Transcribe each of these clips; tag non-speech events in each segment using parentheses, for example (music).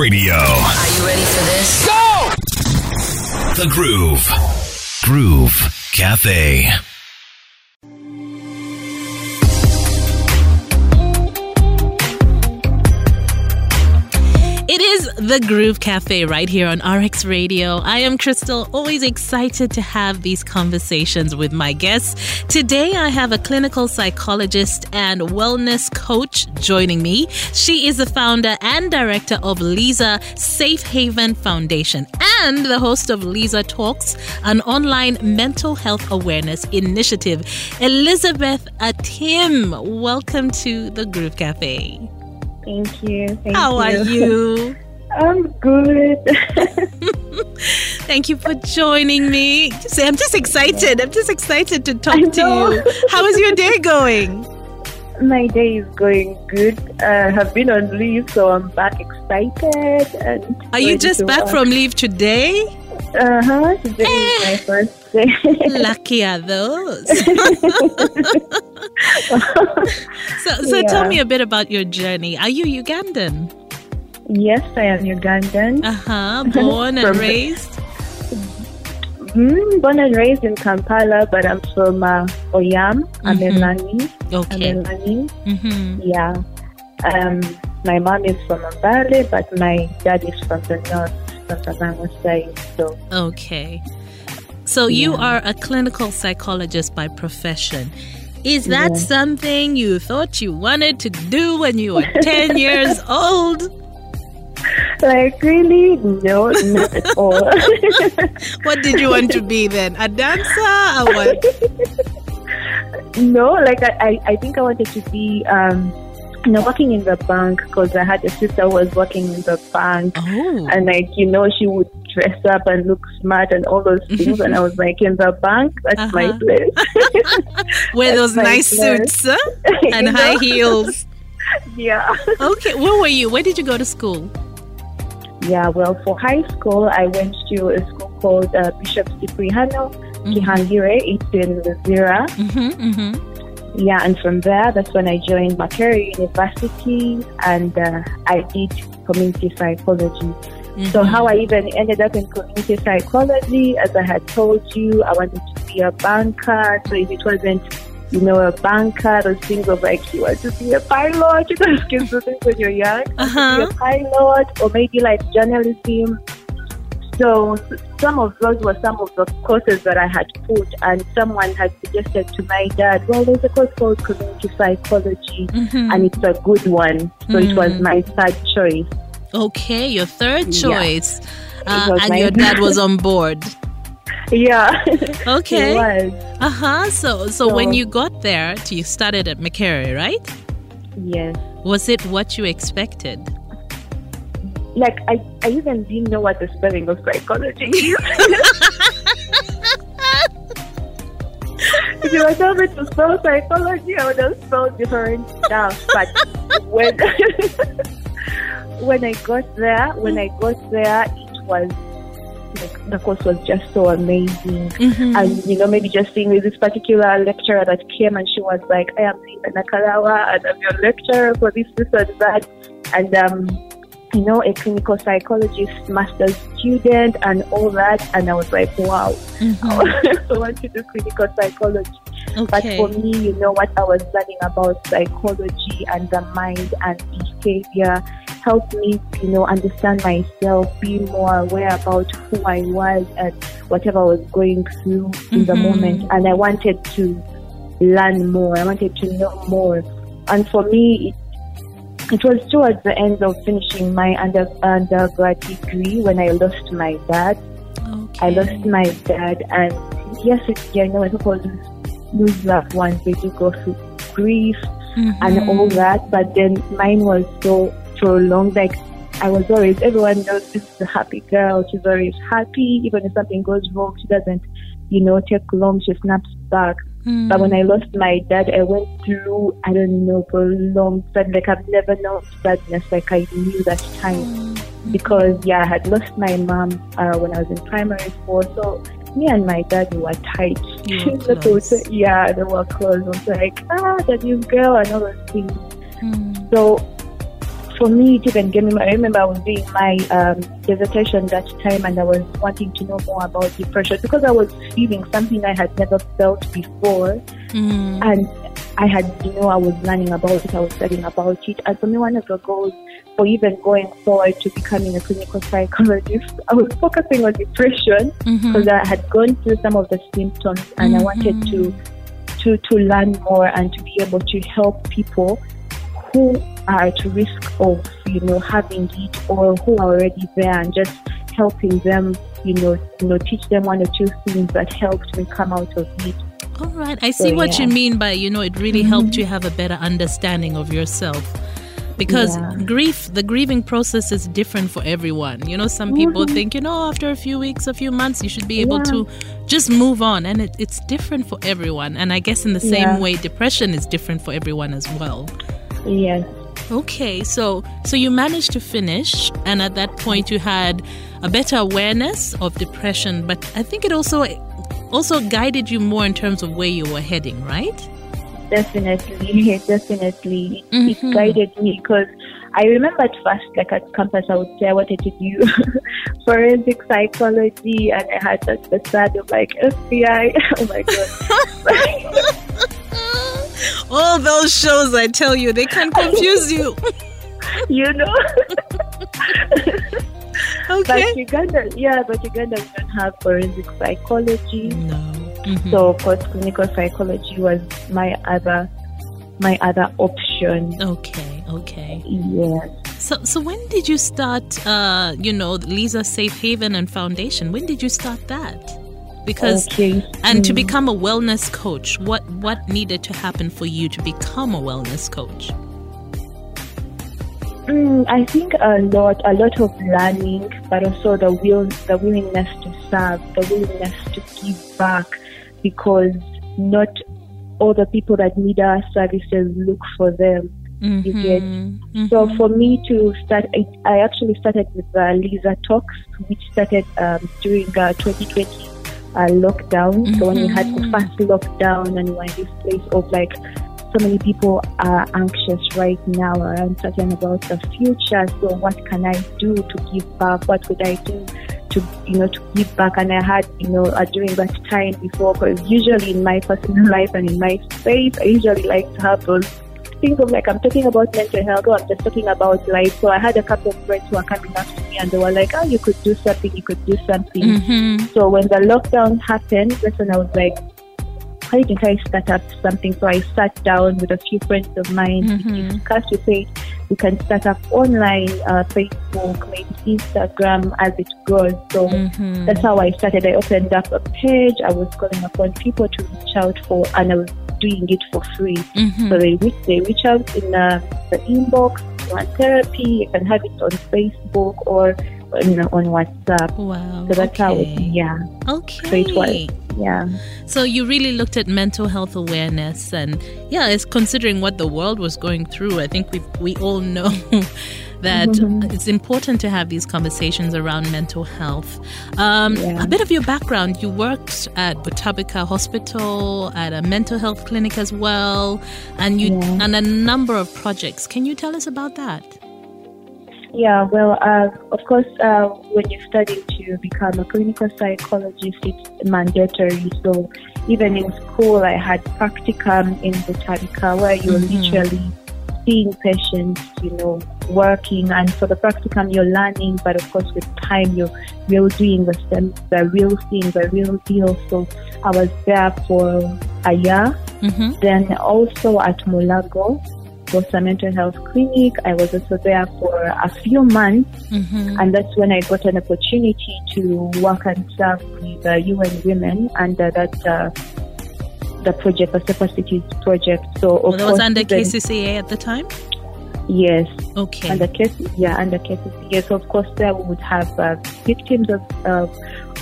RX Radio. Are you ready for this? Go! The Groove. Groove Cafe. The Groove Cafe right here on RX Radio. I am Crystal, always excited to have these conversations with my guests. Today, I have a clinical psychologist and wellness coach joining me. She is the founder and director of Lisa Safe Haven Foundation and the host of Lisa Talks, an online mental health awareness initiative. Elizabeth Atim, welcome to the Groove Cafe. Thank you. Thank How you. are you? (laughs) I'm good. (laughs) Thank you for joining me. I'm just excited. I'm just excited to talk to you. (laughs) How is your day going? My day is going good. I have been on leave, so I'm back excited. And Are you just back from leave today? Uh huh. Today is my first day. (laughs) Lucky are those. so, so tell me a bit about your journey. Are you Ugandan? Yes, I am Ugandan. Uh huh. (laughs) Born and raised. Mm, born and raised in Kampala, but I'm from uh, Oyam. I'm Mhm. Elani. I'm Okay. Elani. Mm-hmm. Yeah. Um, my mom is from Mbale, but my dad is from the north, from Savannah side. So Okay. So you are a clinical psychologist by profession. Is that Yeah. something you thought you wanted to do when you were 10 years old? Like really? No, not at all. (laughs) What did you want to be then? A dancer or what? no, like I, I, I think I wanted to be um you know, working in the bank because I had a sister who was working in the bank Oh. and like, you know, she would dress up and look smart and all those things and I was (laughs) like in the bank, that's my Uh-huh. place. (laughs) Wear those nice place. suits huh? and high heels. Yeah. Okay, where were you? Where did you go to school? Yeah, well for high school I went to a school called uh, Bishop Cipriano Kihangire, it's in Luzira. Mm-hmm, mm-hmm. Yeah, and from there, that's when I joined Makerere University and uh, I did community psychology. So, how I even ended up in community psychology, as I had told you, I wanted to be a banker. So, if it wasn't, you know, a banker, those things of like, you want to be a pilot, you know, kids do things when you're young, I want to Uh-huh. be a pilot, or maybe like journalism. So, some of those were some of the courses that I had put, and someone had suggested to my dad, well, there's a course called community psychology, Mhm. and it's a good one. So, it was Mhm. my third choice. Okay, your third Yeah. choice. Uh, and your dad (laughs) was on board. Yeah. (laughs) Okay. It was. Uh huh. So, so when you got there, you started at Makerere, right? Yes. Was it what you expected? Like I, I even didn't know what the spelling of psychology is. if you were telling me to spell psychology, I would have spelled different stuff. But when (laughs) when I got there, when I got there, it was like the course was just so amazing. Mm-hmm. And you know, maybe just seeing with this particular lecturer that came and she was like, I am Nakalawa and I'm your lecturer for this, this and that. And um, you know, a clinical psychologist, master's student and all that. And I was like, wow, Mm-hmm. (laughs) I want to do clinical psychology. But for me, you know, what I was learning about psychology and the mind and behavior helped me, you know, understand myself, be more aware about who I was and whatever I was going through in the Mhm. moment. And I wanted to learn more. I wanted to know more. And for me, it, it was towards the end of finishing my under, undergrad degree when I lost my dad. okay. I lost my dad, and yes, it's, I know people lose, loved ones, they do go through grief and Mhm. all that, but then mine was so prolonged. Like, I was always, everyone knows this is a happy girl. She's always happy. Even if something goes wrong, she doesn't, you know, take long. She snaps back. Mm. But when I lost my dad, I went through, I don't know, prolonged sadness. Like, I've never known sadness like I knew that time because yeah, I had lost my mom uh, when I was in primary school. So me and my dad we were tight. (laughs) Were close. yeah, they were close. I was like, ah, that new girl and all those things. Mm. So for me, it even gave me. I remember I was doing my um, dissertation that time, and I was wanting to know more about depression because I was feeling something I had never felt before, Mm. and I had, you know, I was learning about it. I was studying about it, and for me, one of the goals for even going forward to becoming a clinical psychologist, (laughs) I was focusing on depression Mhm. because I had gone through some of the symptoms, and I wanted to to to learn more and to be able to help people who are at risk of you know having it or who are already there and just helping them you know you know teach them one or two things that helped me come out of it All right. I see So, what you mean by, you know, it really mm-hmm. helped you have a better understanding of yourself. Because Yeah. grief, the grieving process is different for everyone. You know, some people mm-hmm. think, you know, after a few weeks, a few months, you should be able Yeah. to just move on. And it, it's different for everyone. And I guess in the same Yeah. way, depression is different for everyone as well. Yes Okay, so so you managed to finish, and at that point you had a better awareness of depression. But I think it also also guided you more in terms of where you were heading, right? definitely (laughs) definitely it, Mhm. it guided me because I remember at first, like at campus, I would say I wanted to do (laughs) forensic psychology, and I had that facade of like FBI. (laughs) oh my god! All those shows, I tell you, they can confuse you. (laughs) you know. (laughs) Okay. But Uganda, yeah, but Uganda we don't have forensic psychology. No. Mhm. So of course clinical psychology was my other my other option. okay, okay. Yes. So, so when did you start? Uh, you know, Lisa Safe Haven and Foundation. When did you start that? Because okay. And to Mm. become a wellness coach, what what needed to happen for you to become a wellness coach? Mm, I think a lot, a lot of learning, but also the will, the willingness to serve, the willingness to give back, because not all the people that need our services look for them. You get Mhm, So mhm. for me to start, I, I actually started with uh, Lisa Talks, which started um, during uh, 2020 uh, lockdown. So when we had the Mhm. first lockdown and we were in this place of like, so many people are anxious right now or uncertain about the future. So what can I do to give back? What would I do to, you know, to give back? And I had, you know, uh, during that time before, because usually in my personal (laughs) life and in my space, I usually like to have those things of like I'm talking about mental health or I'm just talking about life. So I had a couple of friends who were coming up to me and they were like, "Oh, you could do something. You could do something." Mhm. So when the lockdown happened, that's when I was like, "Why didn't I start up something?" So I sat down with a few friends of mine. We Mhm. discussed. We said we can start up online, uh, Facebook, maybe Instagram as it grows. So. Mhm. That's how I started. I opened up a page. I was calling upon people to reach out for, and I was doing it for free. Mhm. So they reach, they reach out in uh, the inbox, on therapy. You can have it on Facebook or on, on WhatsApp. Wow. So that's how, it, okay. yeah, Okay. so it was, yeah. So you really looked at mental health awareness, and yeah, it's considering what the world was going through. I think we we all know (laughs) that Mhm. it's important to have these conversations around mental health. Um, Yeah. A bit of your background: you worked at Butabika Hospital, at a mental health clinic as well, and you Yeah. and a number of projects. Can you tell us about that? Yeah, well, uh, of course, uh, when you study to become a clinical psychologist, it's mandatory. So even in school, I had practicum in Butabika where you're Mhm. literally seeing patients, you know, working. And for the practicum, you're learning, but of course, with time, you're, you're doing the, same, the real thing, the real deal. So I was there for a year. Mm-hmm. Then also at Mulago was a mental health clinic. I was also there for a few months, Mm-hmm. and that's when I got an opportunity to work and serve with uh, UN Women under that uh, the project, the Super Cities project. So of Well, that was under even- KCCA at the time. Yes, Okay. under cases, yeah, under cases. Yes, of course, there we would have uh, victims of uh,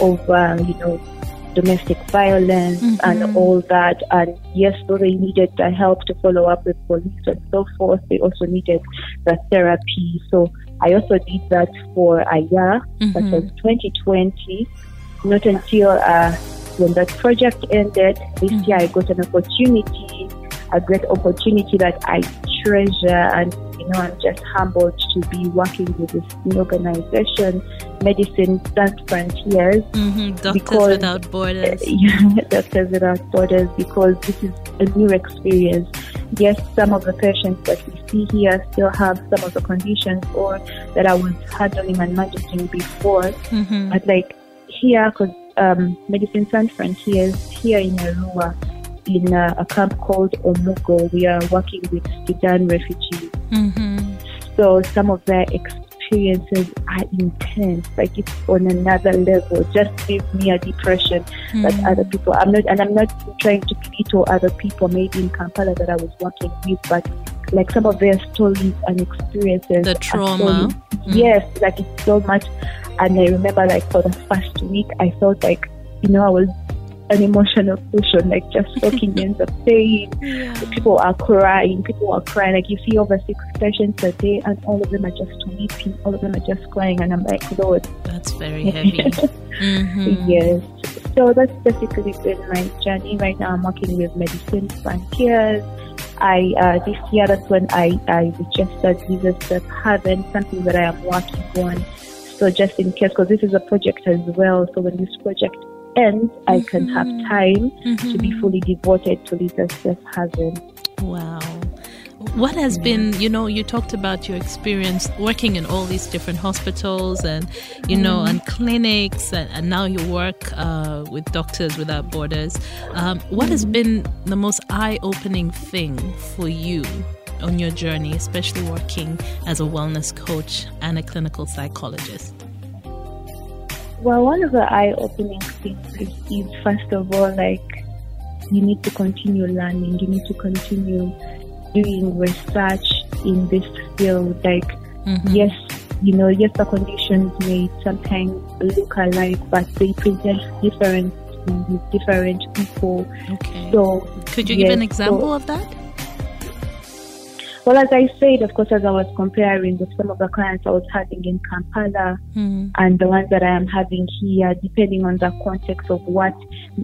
of uh, you know domestic violence Mhm. and all that. And yes, though they needed the help to follow up with police and so forth, they also needed the therapy. So I also did that for a year. That Mhm. was 2020. Not until uh, when that project ended this Mhm. year, I got an opportunity, a great opportunity that I treasure and know I'm just humbled to be working with this new organization, Medicine Sans Frontiers. Mm-hmm. Doctors because, Without Borders. (laughs) Yeah, Doctors Without Borders because this is a new experience. Yes, some of the patients that we see here still have some of the conditions or that I was handling and managing before. Mm-hmm. But like here, because um, Medicine Sans Frontiers here in Arua, in uh, a camp called Omugo, we are working with Sudan refugees. Mm-hmm. So some of their experiences are intense, like it's on another level. Just gives me a depression that Mm. other people. I'm not, and I'm not trying to belittle other people. Maybe in Kampala that I was working with, but like some of their stories and experiences. The trauma. so- Mm. Yes, like it's so much. And I remember, like for the first week, I felt like you know I was an emotional cushion, like just (laughs) in the pain. Yeah. People are crying. People are crying. Like you see over six patients a day, and all of them are just weeping. All of them are just crying, and I'm like, Lord, That's very (laughs) heavy. Mm-hmm. yes. So that's basically been my journey. Right now, I'm working with Medicine Frontiers. I uh, this year that's when I I registered Lisa Safe Haven, something that I am working on. So just in case, because this is a project as well. So when this project ends, I can have time to be Mhm. fully devoted to Lisa Safe Haven. Wow. What has been, you know, you talked about your experience working in all these different hospitals and, you know, and clinics, and, and now you work uh, with Doctors Without Borders. Um, what has been the most eye opening thing for you on your journey, especially working as a wellness coach and a clinical psychologist? Well, one of the eye-opening things is, is first of all, like you need to continue learning. You need to continue doing research in this field. Like, Mhm. yes, you know, yes, the conditions may sometimes look alike, but they present different different people. Okay. So, Could you give an example so- of that? Well, as I said, of course, as I was comparing with some of the clients I was having in Kampala, Mm. and the ones that I am having here, depending on the context of what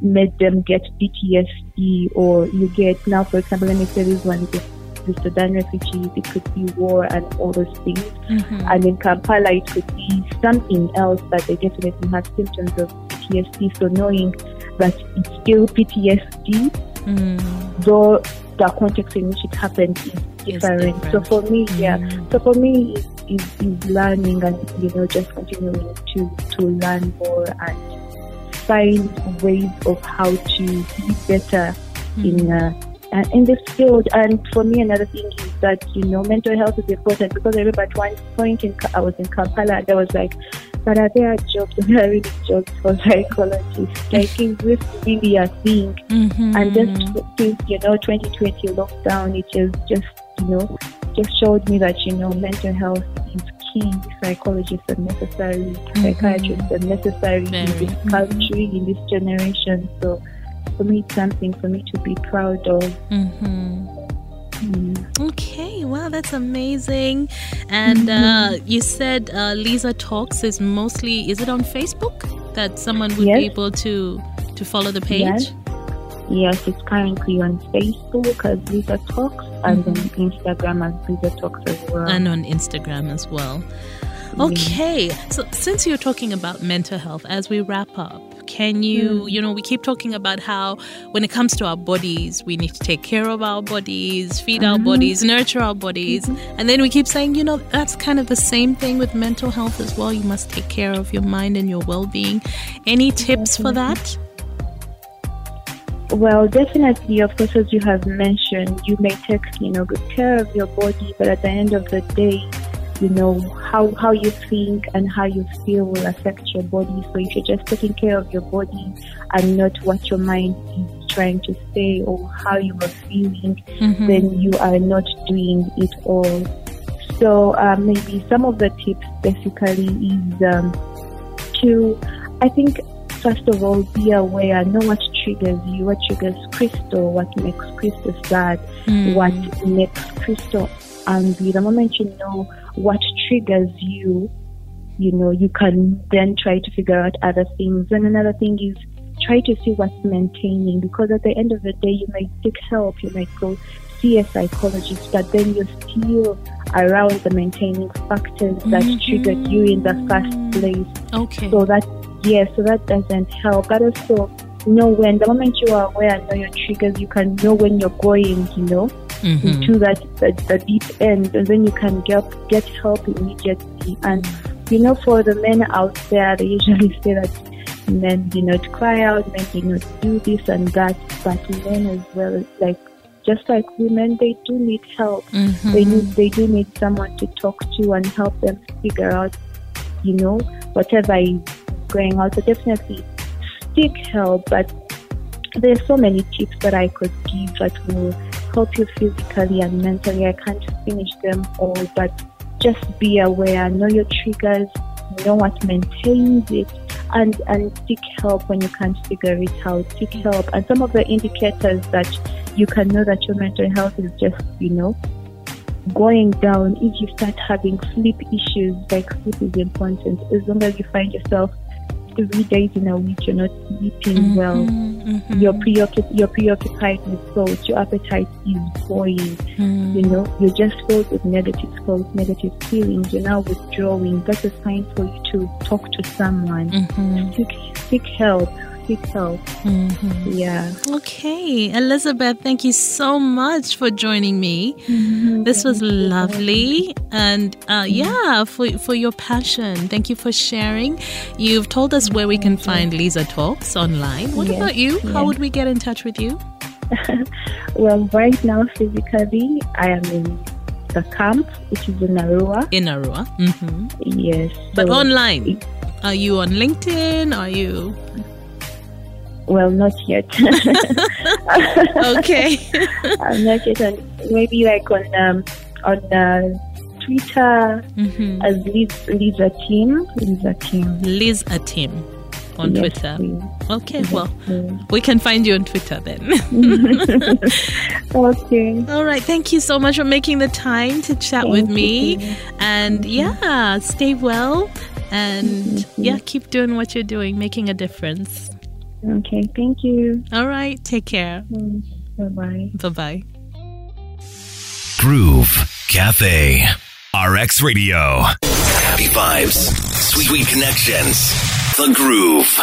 made them get PTSD or you get now, for example, let me say this one the, the Sudan refugees, it could be war and all those things. Mhm. And in Kampala, it could be something else, but they definitely have symptoms of PTSD. So knowing that it's still PTSD, Mm. though the context in which it happened is different. So for me, yeah. Mm. So for me, is, is, is learning and you know just continuing to to learn more and find ways of how to be better in uh, uh, in this field. And for me, another thing is that you know mental health is important because I remember at one point in I was in Kampala and I was like, but are there jobs? (laughs) Are there really jobs for psychologists? Like, is this really a thing? Mhm. And just since you know 2020 lockdown, it is just you know just showed me that you know mental health is key. Psychologists are necessary. Psychiatrists are necessary Very. in this country, in this generation. So for me, it's something for me to be proud of. Mm-hmm. Mm. Okay, wow, that's amazing. And uh, you said uh, Lisa Talks is mostly, is it on Facebook that someone would Yes. be able to to follow the page? Yes. Yes, it's currently on Facebook as Lisa Talks and mm-hmm. on Instagram as Lisa Talks as well. And on Instagram as well. Okay, so since you're talking about mental health, as we wrap up, can you, mm. you know, we keep talking about how when it comes to our bodies, we need to take care of our bodies, feed our mm-hmm. bodies, nurture our bodies. Mm-hmm. And then we keep saying, you know, that's kind of the same thing with mental health as well. You must take care of your mind and your well being. Any tips for that? Well, definitely, of course, as you have mentioned, you may take, you know, good care of your body, but at the end of the day, you know, how, how you think and how you feel will affect your body. So if you're just taking care of your body and not what your mind is trying to say or how you are feeling, Mhm. then you are not doing it all. So uh, maybe some of the tips basically is um, to, I think, first of all, be aware, know what triggers you, what triggers Crystal, what makes Crystal sad, Mm. what makes Crystal angry. The moment you know what triggers you, you know, you can then try to figure out other things. And another thing is try to see what's maintaining because at the end of the day, you might seek help, you might go see a psychologist, but then you're still around the maintaining factors that Mhm. triggered you in the first place. Okay. So that yeah, so that doesn't help. But also know when the moment you are aware and know your triggers, you can know when you're going, you know, Mhm. into that the, the deep end, and then you can get get help immediately. And you know, for the men out there, they usually (laughs) say that men do not cry out, men do not do this and that, but men as well, like just like women, they do need help. Mhm. They need they do need someone to talk to and help them figure out, you know, whatever is going out. So definitely seek help. But there's so many tips that I could give that will help you physically and mentally. I can't finish them all, but just be aware, know your triggers, you know what maintains it, and and seek help when you can't figure it out. Seek mm-hmm. help. And some of the indicators that you can know that your mental health is just, you know, going down if you start having sleep issues, like sleep is important. As long as you find yourself three days in a week you're not sleeping well, Mhm, mhm. you're preoccupied you're preoccupied with thoughts, your appetite is going, Mhm. you know, you're just filled with negative thoughts, negative feelings, you're now withdrawing. That's a sign for you to talk to someone. Mhm. Seek seek help. Help. Mhm. Yeah. Okay, Elizabeth, thank you so much for joining me. This was lovely, and uh, yeah, for for your passion. Thank you for sharing. You've told us where we can find Lisa Talks online. What Yes, about you? How would we get in touch with you? (laughs) Well, right now, physically, I am in the camp, which is in Arua. In Arua. hmm Yes. But so- online, are you on LinkedIn? Are you Well, not yet. (laughs) okay? (laughs) I'm not yet on. Maybe like on um, on uh, Twitter hmm as Liz Liz Lisa Team. Lisa Team. Liz Atim on Yes, Twitter. please. Okay, well, Yes, we can find you on Twitter then. (laughs) okay. All right. Thank you so much for making the time to chat with me. you. And yeah, stay well. And Mm-hmm. yeah, keep doing what you're doing, making a difference. Okay. Thank you. All right. Take care. Mm, bye bye. Bye bye. Groove Cafe. RX Radio. Happy vibes. Sweet, sweet connections. The Groove.